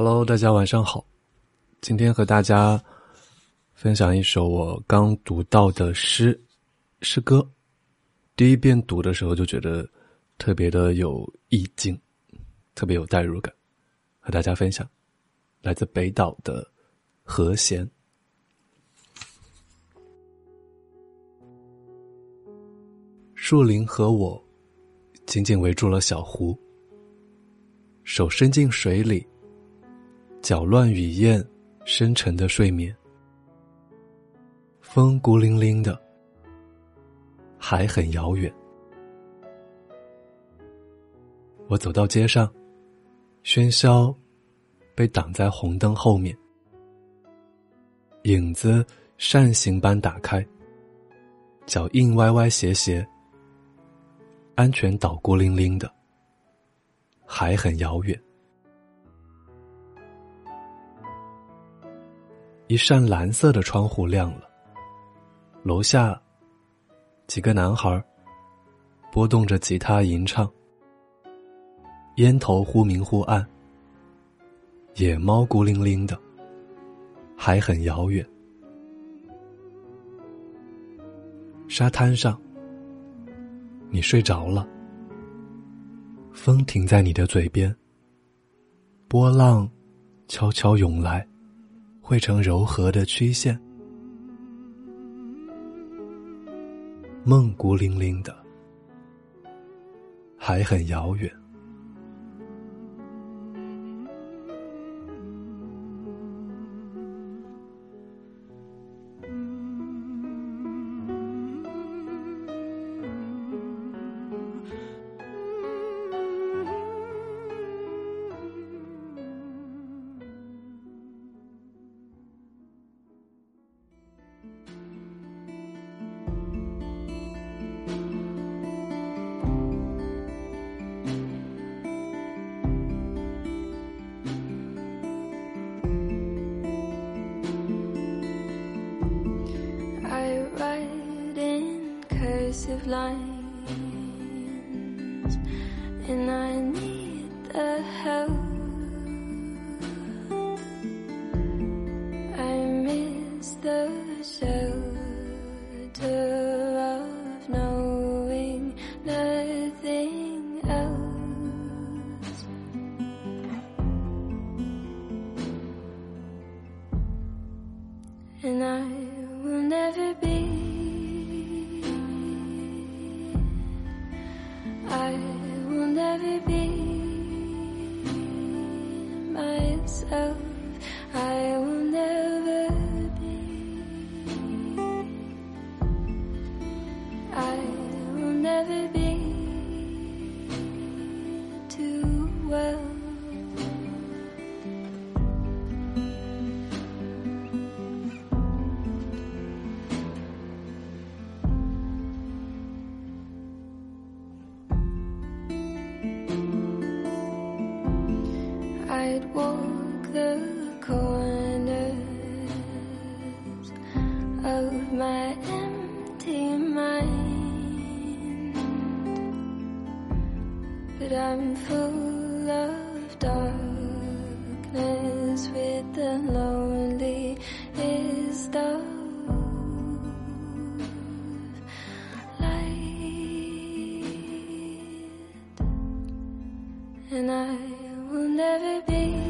Hello，大家晚上好。今天和大家分享一首我刚读到的诗诗歌。第一遍读的时候就觉得特别的有意境，特别有代入感，和大家分享。来自北岛的和弦。树林和我紧紧围住了小湖，手伸进水里，搅乱雨燕深沉的睡眠。风孤零零的，海很遥远。我走到街上，喧嚣被挡在红灯后面，影子扇形般打开，脚印歪歪斜斜。安全岛孤零零的，海很遥远。一扇蓝色的窗户亮了，楼下几个男孩拨动着吉他吟唱，烟头忽明忽暗，野猫孤零零的，还很遥远。沙滩上。你睡着了，风停在你的嘴边，波浪悄悄涌来，汇成柔和的曲线，梦孤零零的，还很遥远。Cursive lines, and I need the help. I miss the shelter of knowing nothing else. And I I'd walk the corners of my empty mind, but I'm full of darkness with the loneliest of light, and I never be.